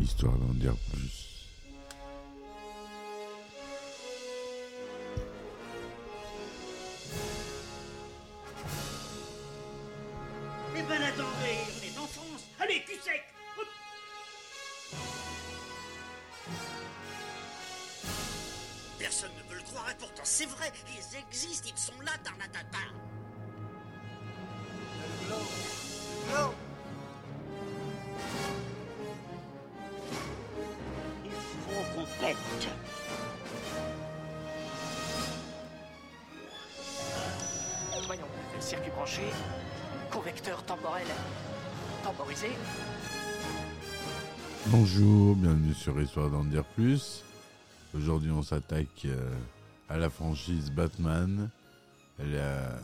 histoire d'en dire plus. Eh ben attendez, on est en France. Allez, cul sec. Personne ne veut le croire et pourtant c'est vrai, ils existent, ils sont là, Tarnatata. Convecteur temporel temporisé. Bonjour, bienvenue sur Histoire d'en dire plus. Aujourd'hui, on s'attaque euh, à la franchise Batman. Elle euh,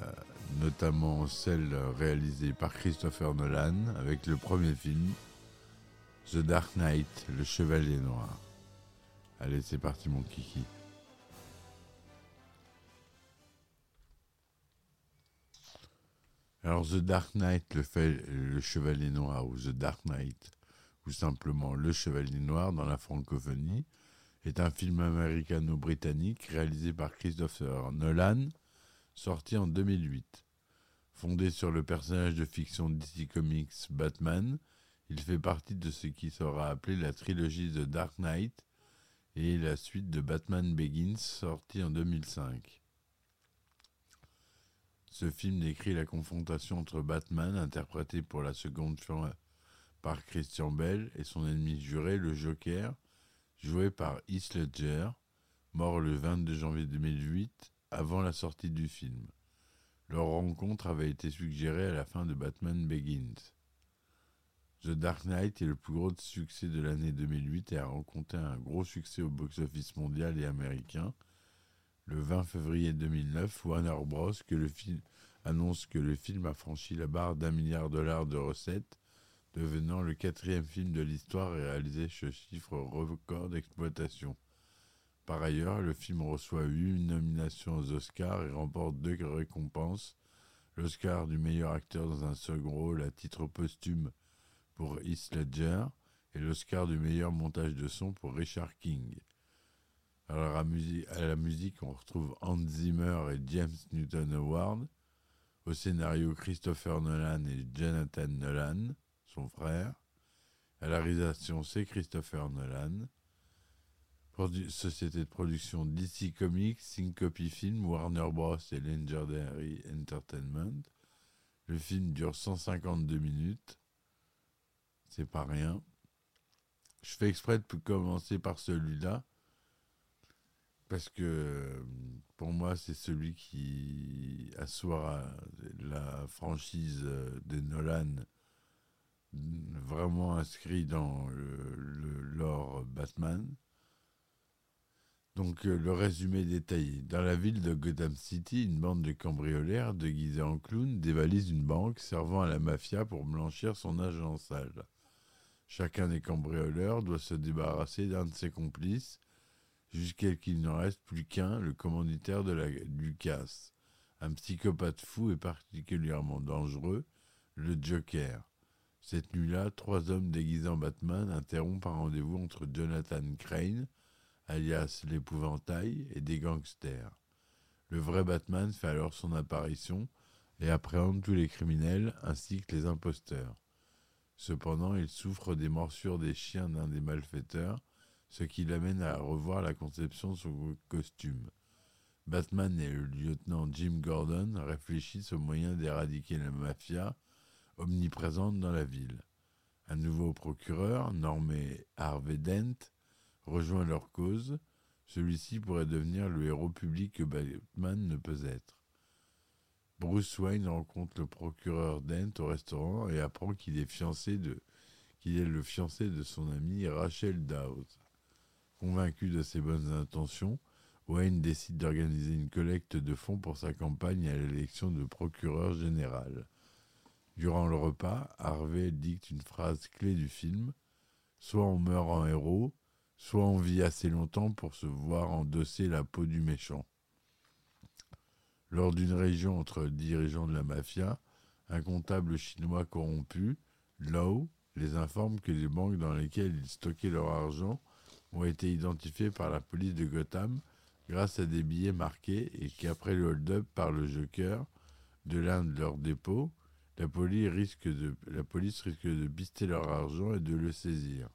notamment celle réalisée par Christopher Nolan avec le premier film The Dark Knight, le Chevalier Noir. Allez, c'est parti, mon kiki. Alors, The Dark Knight, le, Chevalier Noir, ou The Dark Knight, ou simplement Le Chevalier Noir dans la francophonie, est un film américano-britannique réalisé par Christopher Nolan, sorti en 2008. Fondé sur le personnage de fiction DC Comics Batman, il fait partie de ce qui sera appelé la trilogie The Dark Knight et la suite de Batman Begins, sorti en 2005. Ce film décrit la confrontation entre Batman, interprété pour la seconde fois par Christian Bell, et son ennemi juré, le Joker, joué par Heath Ledger, mort le 22 janvier 2008, avant la sortie du film. Leur rencontre avait été suggérée à la fin de Batman Begins. The Dark Knight est le plus gros succès de l'année 2008 et a rencontré un gros succès au box-office mondial et américain. Le 20 février 2009, Warner Bros. Annonce que le film a franchi la barre d'un milliard de dollars de recettes, devenant le quatrième film de l'histoire réalisé ce chiffre record d'exploitation. Par ailleurs, le film reçoit 8 nominations aux Oscars et remporte deux récompenses, l'Oscar du meilleur acteur dans un second rôle à titre posthume pour Heath Ledger et l'Oscar du meilleur montage de son pour Richard King. Alors à, la musique, on retrouve Hans Zimmer et James Newton Howard. Au scénario, Christopher Nolan et Jonathan Nolan, son frère. À la réalisation, c'est Christopher Nolan. Société de production DC Comics, Syncopy Film, Warner Bros. et Legendary Entertainment. Le film dure 152 minutes. C'est pas rien. Je fais exprès de commencer par celui-là. Parce que pour moi, c'est celui qui assoira la franchise de Nolan vraiment inscrit dans le, lore Batman. Donc euh, le résumé détaillé. Dans la ville de Gotham City, une bande de cambrioleurs déguisés en clowns dévalise une banque servant à la mafia pour blanchir son argent sale. Chacun des cambrioleurs doit se débarrasser d'un de ses complices jusqu'à ce qu'il n'en reste plus qu'un, le commanditaire de la, du casse. Un psychopathe fou et particulièrement dangereux, le Joker. Cette nuit-là, trois hommes déguisés en Batman interrompent un rendez-vous entre Jonathan Crane, alias l'épouvantail, et des gangsters. Le vrai Batman fait alors son apparition et appréhende tous les criminels ainsi que les imposteurs. Cependant, il souffre des morsures des chiens d'un des malfaiteurs, ce qui l'amène à revoir la conception de son costume. Batman et le lieutenant Jim Gordon réfléchissent aux moyens d'éradiquer la mafia omniprésente dans la ville. Un nouveau procureur, nommé Harvey Dent, rejoint leur cause. Celui-ci pourrait devenir le héros public que Batman ne peut être. Bruce Wayne rencontre le procureur Dent au restaurant et apprend qu'il est qu'il est le fiancé de son amie Rachel Dawes. Convaincu de ses bonnes intentions, Wayne décide d'organiser une collecte de fonds pour sa campagne à l'élection de procureur général. Durant le repas, Harvey dicte une phrase clé du film Soit on meurt en héros, soit on vit assez longtemps pour se voir endosser la peau du méchant. Lors d'une région entre dirigeants de la mafia, un comptable chinois corrompu, Lau, les informe que les banques dans lesquelles ils stockaient leur argent ont été identifiées par la police de Gotham grâce à des billets marqués et qu'après le hold-up par le Joker de l'un de leurs dépôts, la police, risque de, la pister leur argent et de le saisir.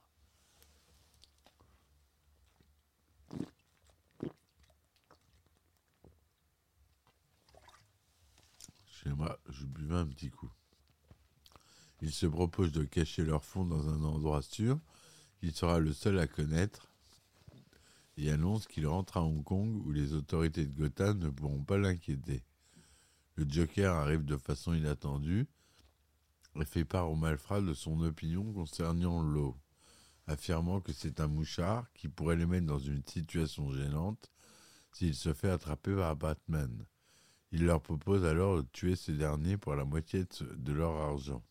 Chez moi, je buvais un petit coup. Ils se proposent de cacher leur fonds dans un endroit sûr, qu'il sera le seul à connaître, et annonce qu'il rentre à Hong Kong où les autorités de Gotham ne pourront pas l'inquiéter. Le Joker arrive de façon inattendue et fait part aux malfrats de son opinion concernant l'eau, affirmant que c'est un mouchard qui pourrait les mettre dans une situation gênante s'il se fait attraper par Batman. Il leur propose alors de tuer ces derniers pour la moitié de leur argent.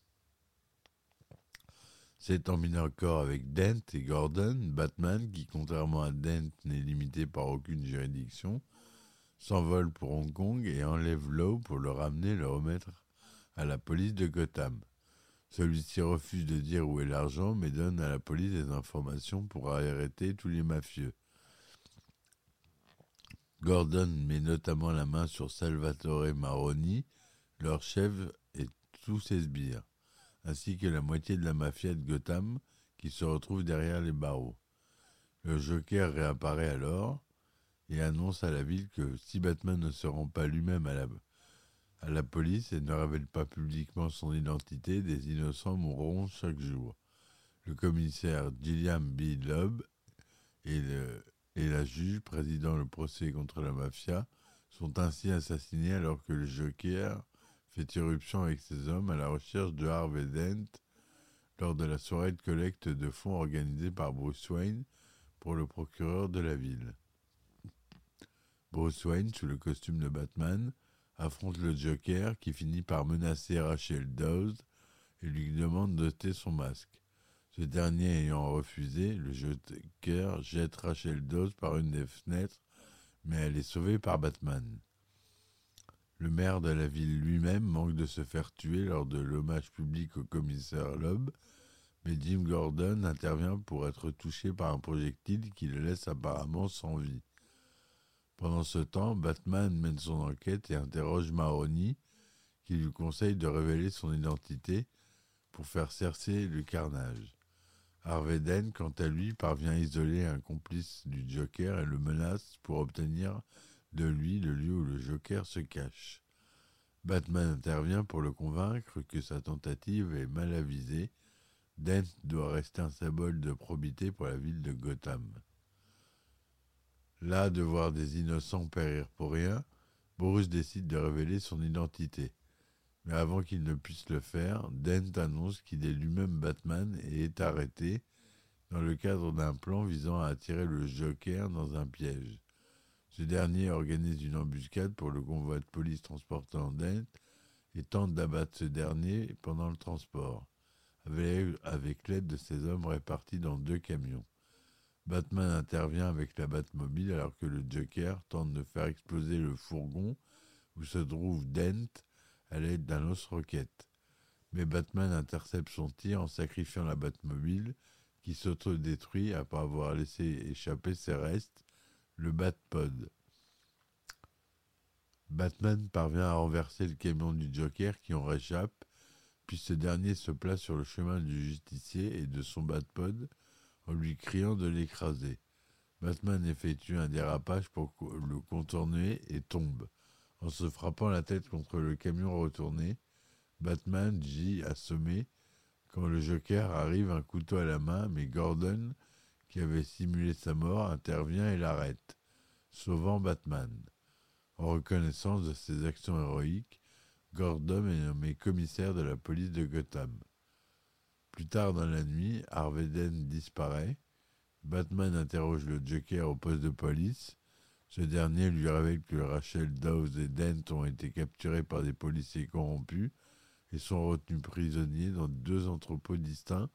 C'est en accord avec Dent et Gordon, Batman, qui contrairement à Dent n'est limité par aucune juridiction, s'envole pour Hong Kong et enlève Lowe pour le ramener le remettre à la police de Gotham. Celui-ci refuse de dire où est l'argent, mais donne à la police des informations pour arrêter tous les mafieux. Gordon met notamment la main sur Salvatore Maroni, leur chef et tous ses sbires, ainsi que la moitié de la mafia de Gotham qui se retrouve derrière les barreaux. Le Joker réapparaît alors et annonce à la ville que si Batman ne se rend pas lui-même à la, police et ne révèle pas publiquement son identité, des innocents mourront chaque jour. Le commissaire Gilliam B. Loeb et, et la juge présidant le procès contre la mafia sont ainsi assassinés alors que le Joker fait irruption avec ses hommes à la recherche de Harvey Dent lors de la soirée de collecte de fonds organisée par Bruce Wayne pour le procureur de la ville. Bruce Wayne, sous le costume de Batman, affronte le Joker qui finit par menacer Rachel Dawes et lui demande d'ôter son masque. Ce dernier ayant refusé, le Joker jette Rachel Dawes par une des fenêtres, mais elle est sauvée par Batman. Le maire de la ville lui-même manque de se faire tuer lors de l'hommage public au commissaire Loeb, mais Jim Gordon intervient pour être touché par un projectile qui le laisse apparemment sans vie. Pendant ce temps, Batman mène son enquête et interroge Maroni, qui lui conseille de révéler son identité pour faire cesser le carnage. Harvey Dent, quant à lui, parvient à isoler un complice du Joker et le menace pour obtenir de lui le lieu où le Joker se cache. Batman intervient pour le convaincre que sa tentative est mal avisée. Dent doit rester un symbole de probité pour la ville de Gotham. Là de voir des innocents périr pour rien, Bruce décide de révéler son identité. Mais avant qu'il ne puisse le faire, Dent annonce qu'il est lui-même Batman et est arrêté dans le cadre d'un plan visant à attirer le Joker dans un piège. Ce dernier organise une embuscade pour le convoi de police transportant Dent et tente d'abattre ce dernier pendant le transport, avec, l'aide de ses hommes répartis dans deux camions. Batman intervient avec la Batmobile alors que le Joker tente de faire exploser le fourgon où se trouve Dent à l'aide d'un lance-roquette. Mais Batman intercepte son tir en sacrifiant la Batmobile qui s'autodétruit après avoir laissé échapper ses restes, le Batpod. Batman parvient à renverser le camion du Joker qui en réchappe, puis ce dernier se place sur le chemin du justicier et de son Batpod en lui criant de l'écraser. Batman effectue un dérapage pour le contourner et tombe. En se frappant la tête contre le camion retourné, Batman gît assommé quand le Joker arrive un couteau à la main, mais Gordon, qui avait simulé sa mort, intervient et l'arrête, sauvant Batman. En reconnaissance de ses actions héroïques, Gordon est nommé commissaire de la police de Gotham. Plus tard dans la nuit, Harvey Dent disparaît. Batman interroge le Joker au poste de police. Ce dernier lui révèle que Rachel Dawes et Dent ont été capturés par des policiers corrompus et sont retenus prisonniers dans deux entrepôts distincts,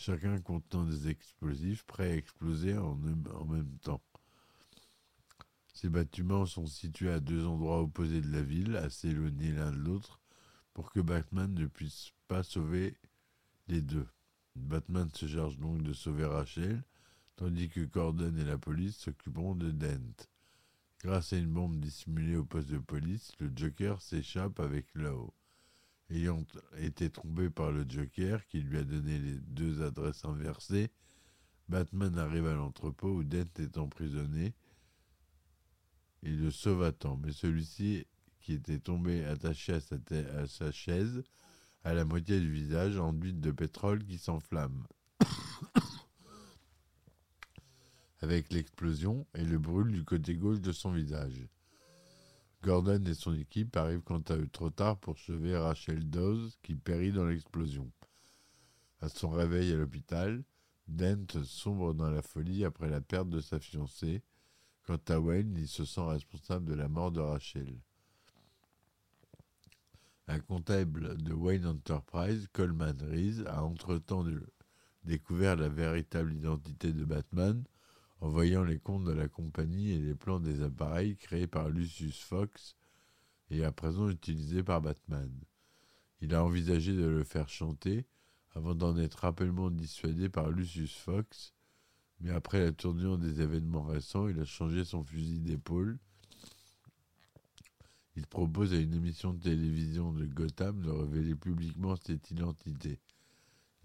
chacun contenant des explosifs prêts à exploser en, même temps. Ces bâtiments sont situés à deux endroits opposés de la ville, assez éloignés l'un de l'autre, pour que Batman ne puisse pas sauver les deux. Batman se charge donc de sauver Rachel, tandis que Gordon et la police s'occuperont de Dent. Grâce à une bombe dissimulée au poste de police, le Joker s'échappe avec Law. Ayant été trompé par le Joker, qui lui a donné les deux adresses inversées, Batman arrive à l'entrepôt où Dent est emprisonné. Il le sauve à temps, mais celui-ci, qui était tombé attaché à sa, à sa chaise, a la moitié du visage enduite de pétrole qui s'enflamme. Avec l'explosion, et le brûle du côté gauche de son visage. Gordon et son équipe arrivent quant à eux trop tard pour sauver Rachel Dawes qui périt dans l'explosion. À son réveil à l'hôpital, Dent sombre dans la folie après la perte de sa fiancée. Quant à Wayne, il se sent responsable de la mort de Rachel. Un comptable de Wayne Enterprise, Coleman Reese, a entre-temps découvert la véritable identité de Batman en voyant les comptes de la compagnie et les plans des appareils créés par Lucius Fox et à présent utilisés par Batman. Il a envisagé de le faire chanter avant d'en être rapidement dissuadé par Lucius Fox, mais après la tournure des événements récents, il a changé son fusil d'épaule. Il propose à une émission de télévision de Gotham de révéler publiquement cette identité.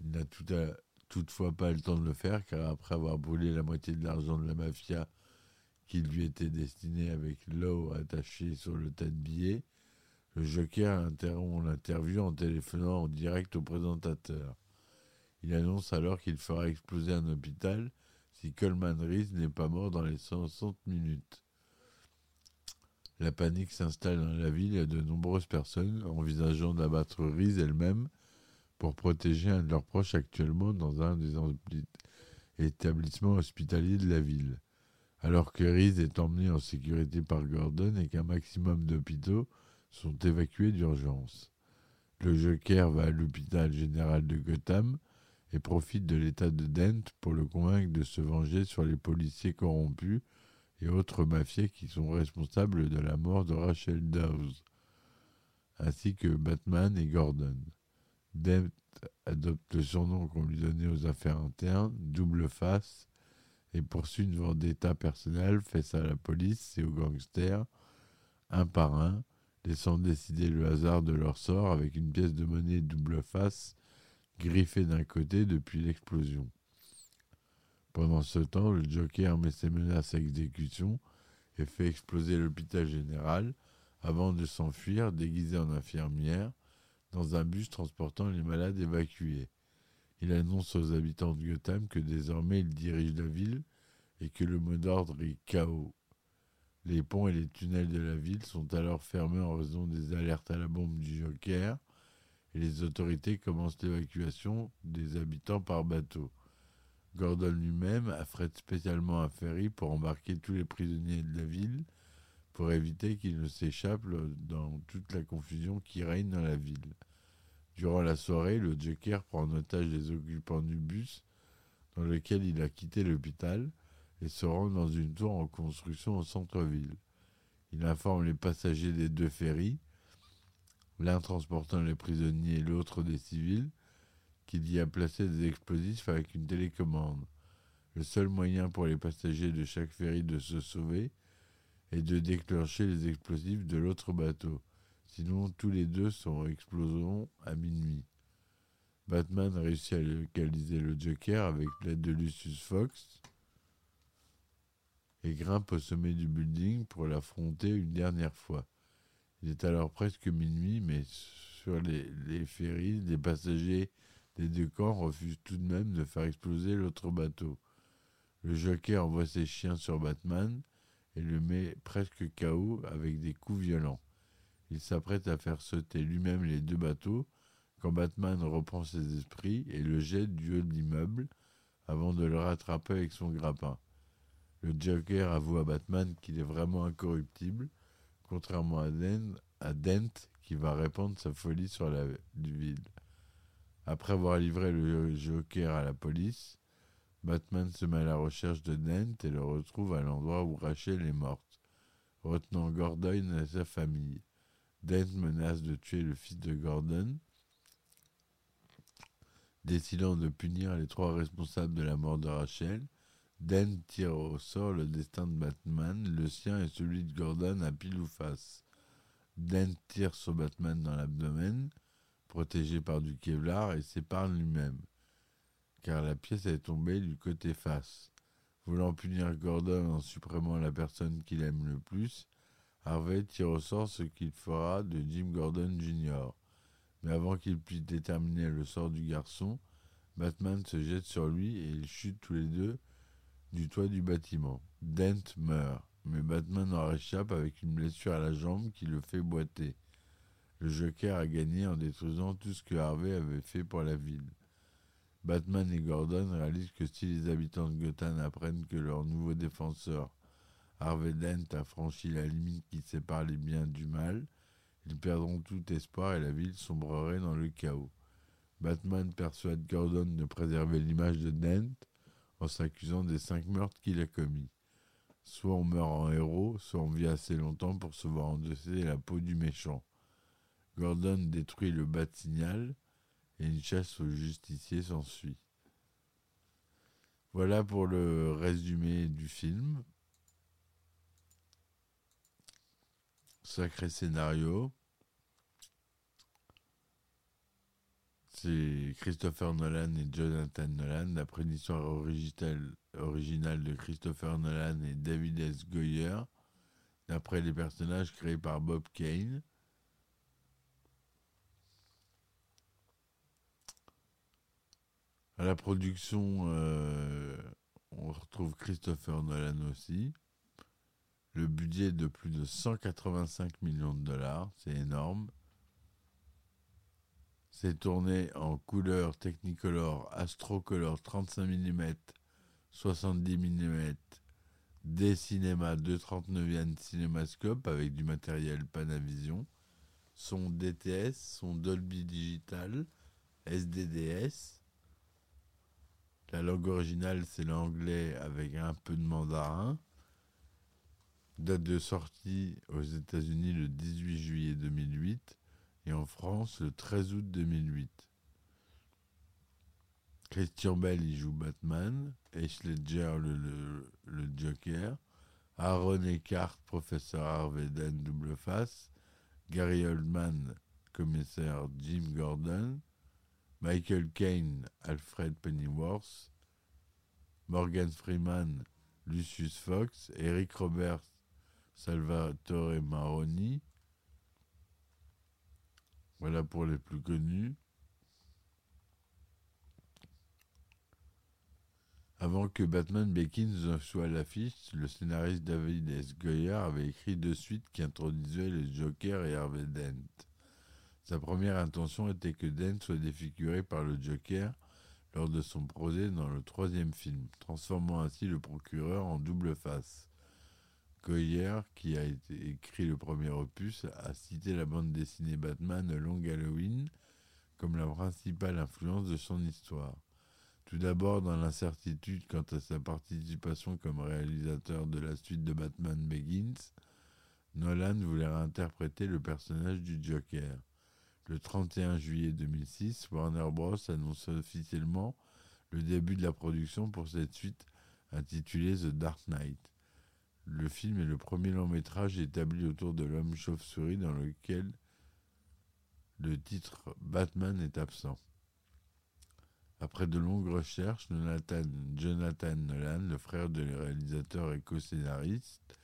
Il n'a tout à, toutefois pas le temps de le faire, car après avoir brûlé la moitié de l'argent de la mafia qui lui était destiné avec l'eau attaché sur le tas de billets, le Joker interrompt l'interview en téléphonant en direct au présentateur. Il annonce alors qu'il fera exploser un hôpital si Coleman Reese n'est pas mort dans les 60 minutes. La panique s'installe dans la ville et de nombreuses personnes, envisageant d'abattre Reese elle-même, pour protéger un de leurs proches actuellement dans un des établissements hospitaliers de la ville. Alors que Reese est emmené en sécurité par Gordon et qu'un maximum d'hôpitaux sont évacués d'urgence. Le Joker va à l'hôpital général de Gotham et profite de l'état de Dent pour le convaincre de se venger sur les policiers corrompus et autres mafias qui sont responsables de la mort de Rachel Dawes, ainsi que Batman et Gordon. Dent adopte le surnom qu'on lui donnait aux affaires internes, double face, et poursuit une vendetta personnelle face à la police et aux gangsters, un par un, laissant décider le hasard de leur sort avec une pièce de monnaie double face griffée d'un côté depuis l'explosion. Pendant ce temps, le Joker met ses menaces à exécution et fait exploser l'hôpital général avant de s'enfuir déguisé en infirmière dans un bus transportant les malades évacués. Il annonce aux habitants de Gotham que désormais il dirige la ville et que le mot d'ordre est chaos. Les ponts et les tunnels de la ville sont alors fermés en raison des alertes à la bombe du Joker et les autorités commencent l'évacuation des habitants par bateau. Gordon lui-même affrète spécialement un ferry pour embarquer tous les prisonniers de la ville pour éviter qu'ils ne s'échappent dans toute la confusion qui règne dans la ville. Durant la soirée, le Joker prend en otage les occupants du bus dans lequel il a quitté l'hôpital et se rend dans une tour en construction au centre-ville. Il informe les passagers des deux ferries, l'un transportant les prisonniers et l'autre des civils, qu'il y a placé des explosifs avec une télécommande. Le seul moyen pour les passagers de chaque ferry de se sauver est de déclencher les explosifs de l'autre bateau. Sinon, tous les deux sont exploseront à minuit. Batman réussit à localiser le Joker avec l'aide de Lucius Fox et grimpe au sommet du building pour l'affronter une dernière fois. Il est alors presque minuit, mais sur les, les ferries, les passagers des deux camps refusent tout de même de faire exploser l'autre bateau. Le Joker envoie ses chiens sur Batman et le met presque KO avec des coups violents. Il s'apprête à faire sauter lui-même les deux bateaux quand Batman reprend ses esprits et le jette du haut de l'immeuble avant de le rattraper avec son grappin. Le Joker avoue à Batman qu'il est vraiment incorruptible, contrairement à Dent, à Dent qui va répandre sa folie sur la ville. Après avoir livré le Joker à la police, Batman se met à la recherche de Dent et le retrouve à l'endroit où Rachel est morte, retenant Gordon et sa famille. Dent menace de tuer le fils de Gordon. Décidant de punir les trois responsables de la mort de Rachel, Dent tire au sort le destin de Batman, le sien et celui de Gordon à pile ou face. Dent tire sur Batman dans l'abdomen, protégé par du Kevlar, et s'épargne lui-même, car la pièce est tombée du côté face. Voulant punir Gordon en supprimant la personne qu'il aime le plus, Harvey tire au sort ce qu'il fera de Jim Gordon Jr. Mais avant qu'il puisse déterminer le sort du garçon, Batman se jette sur lui et ils chutent tous les deux du toit du bâtiment. Dent meurt, mais Batman en réchappe avec une blessure à la jambe qui le fait boiter. Le Joker a gagné en détruisant tout ce que Harvey avait fait pour la ville. Batman et Gordon réalisent que si les habitants de Gotham apprennent que leur nouveau défenseur, Harvey Dent, a franchi la limite qui sépare les biens du mal, ils perdront tout espoir et la ville sombrerait dans le chaos. Batman persuade Gordon de préserver l'image de Dent en s'accusant des cinq meurtres qu'il a commis. Soit on meurt en héros, soit on vit assez longtemps pour se voir endosser la peau du méchant. Gordon détruit le bat-signal et une chasse aux justiciers s'ensuit. Voilà pour le résumé du film. Sacré scénario. C'est Christopher Nolan et Jonathan Nolan, d'après l'histoire originale, de Christopher Nolan et David S. Goyer, d'après les personnages créés par Bob Kane. À la production, euh, on retrouve Christopher Nolan aussi. Le budget de plus de 185 millions de dollars, c'est énorme. C'est tourné en couleur Technicolor Astrocolor 35 mm, 70 mm, des cinémas 239e cinémascope avec du matériel Panavision, son DTS, son Dolby Digital, SDDS. La langue originale c'est l'anglais avec un peu de mandarin. Date de sortie aux États-Unis le 18 juillet 2008 et en France le 13 août 2008. Christian Bell y joue Batman, Ash Ledger le, le, le, Joker, Aaron Eckhart, professeur Harvey Dent double face, Gary Oldman, commissaire Jim Gordon, Michael Caine, Alfred Pennyworth, Morgan Freeman, Lucius Fox, Eric Roberts, Salvatore Maroni. Voilà pour les plus connus. Avant que Batman Begins soit à l'affiche, le scénariste David S. Goyer avait écrit deux suites qui introduisaient le Joker et Harvey Dent. Sa première intention était que Dent soit défiguré par le Joker lors de son procès dans le troisième film, transformant ainsi le procureur en double face. Goyer, qui a écrit le premier opus, a cité la bande dessinée Batman Long Halloween comme la principale influence de son histoire. Tout d'abord dans l'incertitude quant à sa participation comme réalisateur de la suite de Batman Begins, Nolan voulait réinterpréter le personnage du Joker. Le 31 juillet 2006, Warner Bros. annonce officiellement le début de la production pour cette suite intitulée The Dark Knight. Le film est le premier long métrage établi autour de l'homme chauve-souris dans lequel le titre Batman est absent. Après de longues recherches, Jonathan, Nolan, le frère de réalisateur et co-scénariste,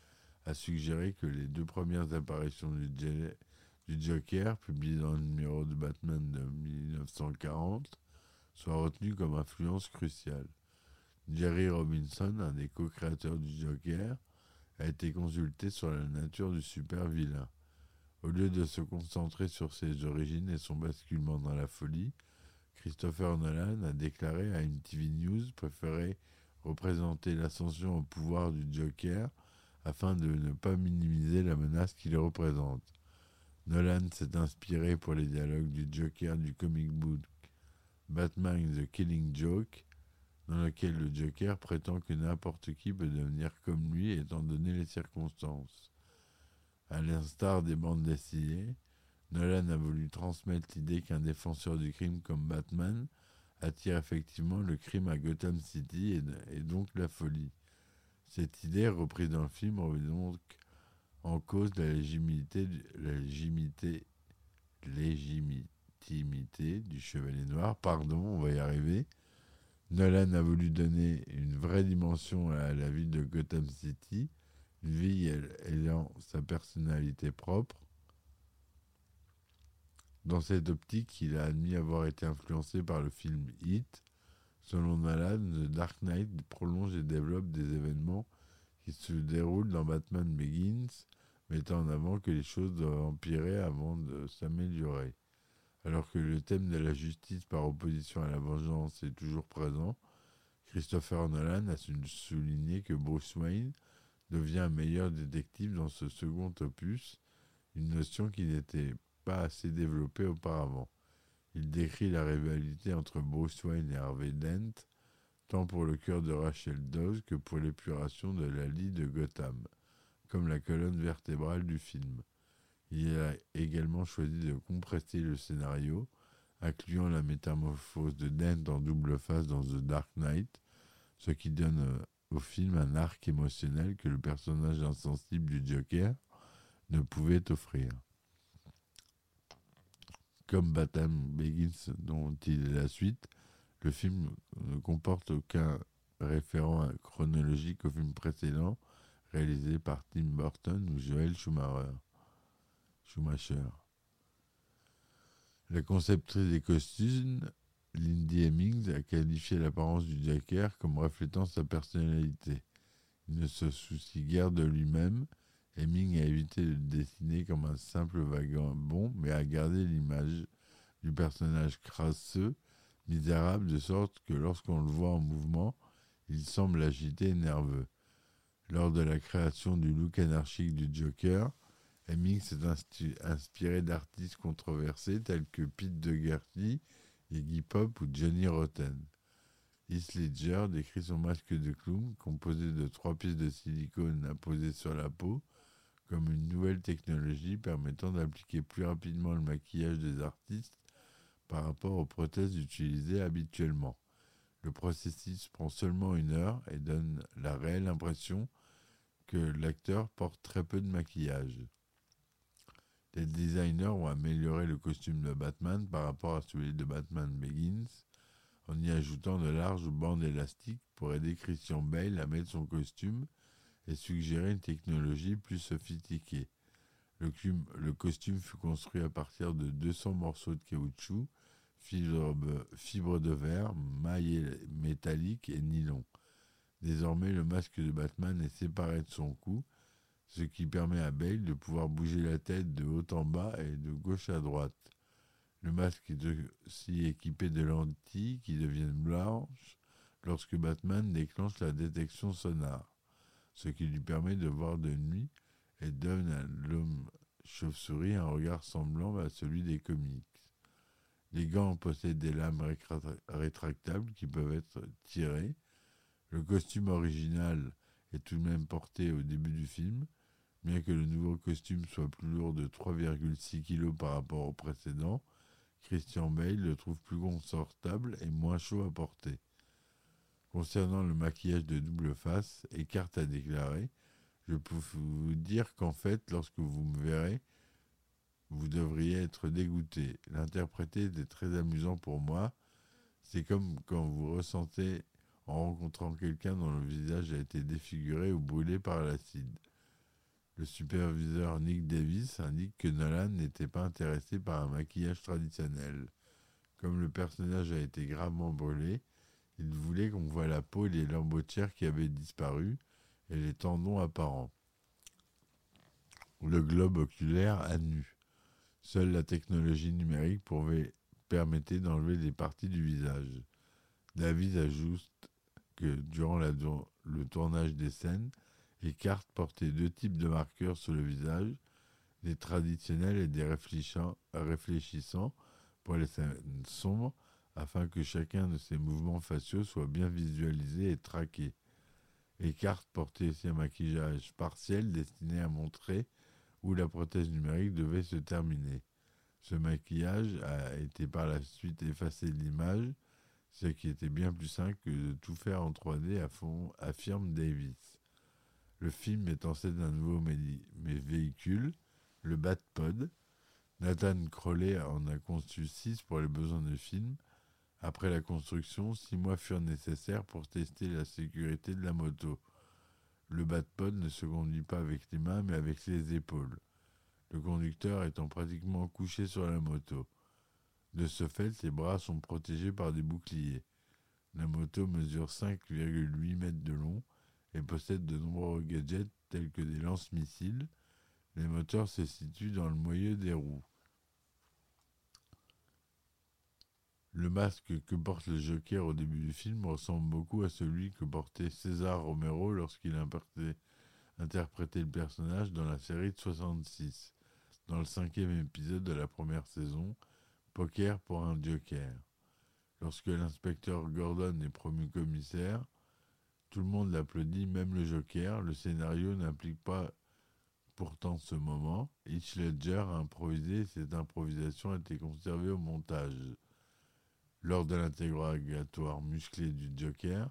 a suggéré que les deux premières apparitions du, du Joker, publiées dans le numéro de Batman de 1940, soient retenues comme influence cruciale. Jerry Robinson, un des co-créateurs du Joker, a été consulté sur la nature du super vilain. Au lieu de se concentrer sur ses origines et son basculement dans la folie, Christopher Nolan a déclaré à MTV News préférer représenter l'ascension au pouvoir du Joker afin de ne pas minimiser la menace qu'il représente. Nolan s'est inspiré pour les dialogues du Joker du comic book Batman The Killing Joke, dans lequel le Joker prétend que n'importe qui peut devenir comme lui étant donné les circonstances. À l'instar des bandes dessinées, Nolan a voulu transmettre l'idée qu'un défenseur du crime comme Batman attire effectivement le crime à Gotham City et, donc la folie. Cette idée, reprise dans le film, remet donc en cause la légitimité, la légitimité du Chevalier Noir. Pardon, on va y arriver. Nolan a voulu donner une vraie dimension à la ville de Gotham City, une ville ayant sa personnalité propre. Dans cette optique, il a admis avoir été influencé par le film Hit. Selon Nolan, The Dark Knight prolonge et développe des événements qui se déroulent dans Batman Begins, mettant en avant que les choses doivent empirer avant de s'améliorer. Alors que le thème de la justice par opposition à la vengeance est toujours présent, Christopher Nolan a souligné que Bruce Wayne devient un meilleur détective dans ce second opus, une notion qui n'était pas assez développée auparavant. Il décrit la rivalité entre Bruce Wayne et Harvey Dent, tant pour le cœur de Rachel Dawes que pour l'épuration de la lie de Gotham, comme la colonne vertébrale du film. Également choisi de compresser le scénario, incluant la métamorphose de Dent en double face dans The Dark Knight, ce qui donne euh, au film un arc émotionnel que le personnage insensible du Joker ne pouvait offrir. Comme Batman Begins, dont il est la suite, le film ne comporte aucun référent chronologique au film précédent réalisé par Tim Burton ou Joel Schumacher. La conceptrice des costumes, Lindy Hemmings, a qualifié l'apparence du Joker comme reflétant sa personnalité. Il ne se soucie guère de lui-même. Hemmings a évité de le dessiner comme un simple vagabond, mais a gardé l'image du personnage crasseux, misérable, de sorte que lorsqu'on le voit en mouvement, il semble agité et nerveux. Lors de la création du look anarchique du Joker, Hemmings s'est inspiré d'artistes controversés tels que Pete Dougherty, Iggy Pop ou Johnny Rotten. Heath Ledger décrit son masque de clown, composé de trois pièces de silicone apposées sur la peau, comme une nouvelle technologie permettant d'appliquer plus rapidement le maquillage des artistes par rapport aux prothèses utilisées habituellement. Le processus prend seulement une heure et donne la réelle impression que l'acteur porte très peu de maquillage. Les designers ont amélioré le costume de Batman par rapport à celui de Batman Begins en y ajoutant de larges bandes élastiques pour aider Christian Bale à mettre son costume et suggérer une technologie plus sophistiquée. Le, costume fut construit à partir de 200 morceaux de caoutchouc, fibres de verre, mailles métalliques et nylon. Désormais, le masque de Batman est séparé de son cou ce qui permet à Bale de pouvoir bouger la tête de haut en bas et de gauche à droite. Le masque est aussi équipé de lentilles qui deviennent blanches lorsque Batman déclenche la détection sonore, ce qui lui permet de voir de nuit et donne à l'homme chauve-souris un regard semblant à celui des comics. Les gants possèdent des lames rétractables qui peuvent être tirées. Le costume original est tout de même porté au début du film, Bien que le nouveau costume soit plus lourd de 3,6 kg par rapport au précédent, Christian Bale le trouve plus confortable et moins chaud à porter. Concernant le maquillage de double face, Eckhart a déclaré Je peux vous dire qu'en fait, lorsque vous me verrez, vous devriez être dégoûté. L'interpréter était très amusant pour moi. C'est comme quand vous ressentez en rencontrant quelqu'un dont le visage a été défiguré ou brûlé par l'acide. Le superviseur Nick Davis indique que Nolan n'était pas intéressé par un maquillage traditionnel. Comme le personnage a été gravement brûlé, il voulait qu'on voit la peau et les lambeaux de chair qui avaient disparu et les tendons apparents. Le globe oculaire à nu. Seule la technologie numérique pouvait, permettait d'enlever des parties du visage. Davis ajoute que durant le tournage des scènes, les cartes portaient deux types de marqueurs sur le visage, des traditionnels et des réfléchissants pour les scènes sombres, afin que chacun de ces mouvements faciaux soit bien visualisé et traqué. Les cartes portaient aussi un maquillage partiel destiné à montrer où la prothèse numérique devait se terminer. Ce maquillage a été par la suite effacé de l'image, ce qui était bien plus simple que de tout faire en 3D à fond, affirme Davis. Le film est en scène d'un nouveau véhicule, le Batpod. Nathan Crowley en a conçu six pour les besoins du film. Après la construction, six mois furent nécessaires pour tester la sécurité de la moto. Le Batpod ne se conduit pas avec les mains mais avec les épaules, le conducteur étant pratiquement couché sur la moto. De ce fait, ses bras sont protégés par des boucliers. La moto mesure 5,8 mètres de long et possède de nombreux gadgets tels que des lance-missiles. Les moteurs se situent dans le moyeu des roues. Le masque que porte le Joker au début du film ressemble beaucoup à celui que portait César Romero lorsqu'il interprétait- le personnage dans la série de 66, dans le cinquième épisode de la première saison, Poker pour un Joker. Lorsque l'inspecteur Gordon est promu commissaire, tout le monde l'applaudit, même le Joker. Le scénario n'implique pas pourtant ce moment. Heath Ledger a improvisé et cette improvisation a été conservée au montage. Lors de l'interrogatoire musclé du Joker,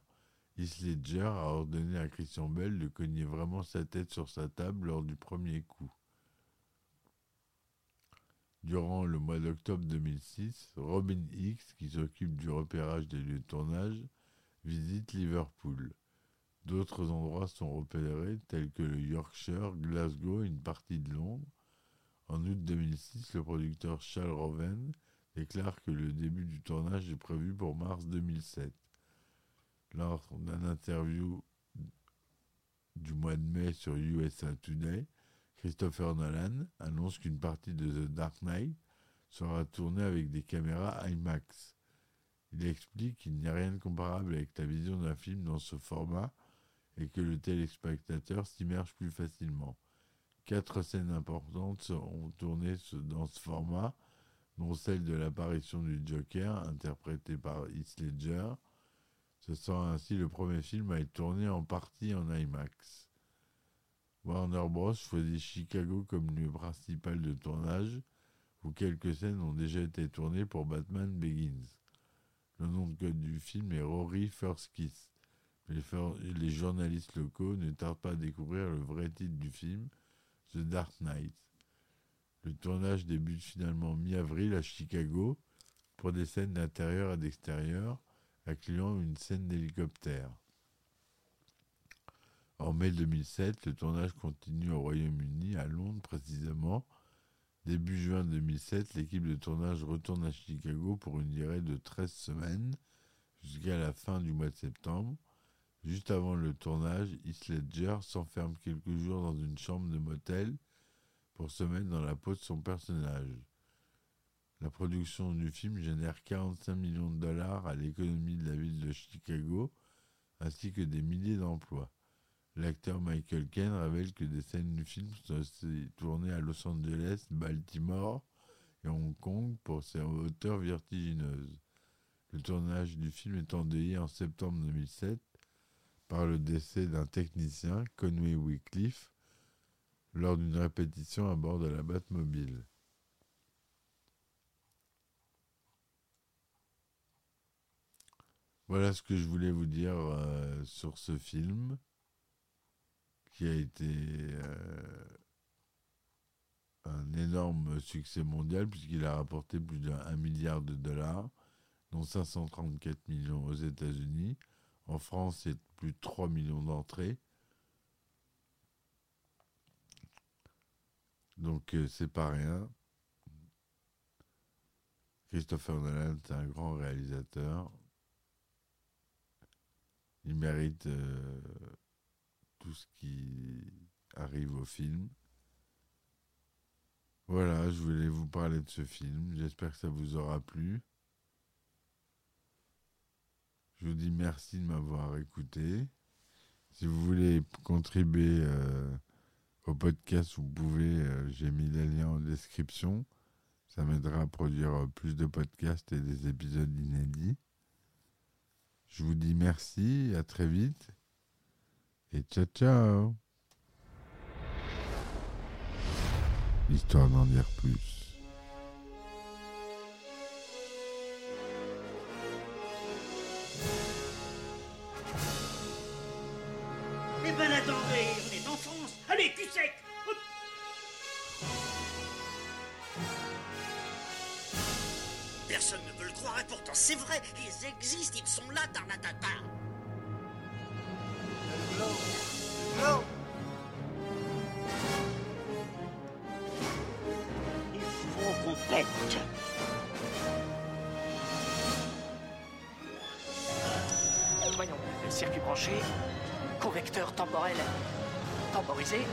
Heath Ledger a ordonné à Christian Bell de cogner vraiment sa tête sur sa table lors du premier coup. Durant le mois d'octobre 2006, Robin Hicks, qui s'occupe du repérage des lieux de tournage, visite Liverpool. D'autres endroits sont repérés, tels que le Yorkshire, Glasgow et une partie de Londres. En août 2006, le producteur Charles Roven déclare que le début du tournage est prévu pour mars 2007. Lors d'un interview du mois de mai sur USA Today, Christopher Nolan annonce qu'une partie de The Dark Knight sera tournée avec des caméras IMAX. Il explique qu'il n'y a rien de comparable avec la vision d'un film dans ce format et que le téléspectateur s'immerge plus facilement. Quatre scènes importantes seront tournées dans ce format, dont celle de l'apparition du Joker, interprété par Heath Ledger. Ce sera ainsi le premier film à être tourné en partie en IMAX. Warner Bros. choisit Chicago comme lieu principal de tournage, où quelques scènes ont déjà été tournées pour Batman Begins. Le nom de code du film est Rory First. Les journalistes locaux ne tardent pas à découvrir le vrai titre du film, The Dark Knight. Le tournage débute finalement mi-avril à Chicago pour des scènes d'intérieur et d'extérieur, incluant une scène d'hélicoptère. En mai 2007, le tournage continue au Royaume-Uni, à Londres précisément. Début juin 2007, l'équipe de tournage retourne à Chicago pour une durée de 13 semaines jusqu'à la fin du mois de septembre. Juste avant le tournage, Heath Ledger s'enferme quelques jours dans une chambre de motel pour se mettre dans la peau de son personnage. La production du film génère 45 millions de dollars à l'économie de la ville de Chicago, ainsi que des milliers d'emplois. L'acteur Michael Caine révèle que des scènes du film sont tournées à Los Angeles, Baltimore et Hong Kong pour ses hauteurs vertigineuses. Le tournage du film est endeuillé en septembre 2007 par le décès d'un technicien, Conway Wycliffe, lors d'une répétition à bord de la Batmobile. Voilà ce que je voulais vous dire euh, sur ce film qui a été euh, un énorme succès mondial puisqu'il a rapporté plus d'un milliard de dollars, dont 534 millions aux États-Unis. En France, c'est plus de 3 millions d'entrées. Donc, euh, c'est pas rien. Christopher Nolan, c'est un grand réalisateur. Il mérite euh, tout ce qui arrive au film. Voilà, je voulais vous parler de ce film. J'espère que ça vous aura plu. Je vous dis merci de m'avoir écouté. Si vous voulez contribuer euh, au podcast, vous pouvez. euh, J'ai mis les liens en description. Ça m'aidera à produire euh, plus de podcasts et des épisodes inédits. Je vous dis merci, à très vite. Et ciao ciao Histoire d'en dire plus. C'est vrai, ils existent, ils sont là, Tarnatata. Il faut qu'on pète. Voyons, circuit branché, convecteur temporel temporisé,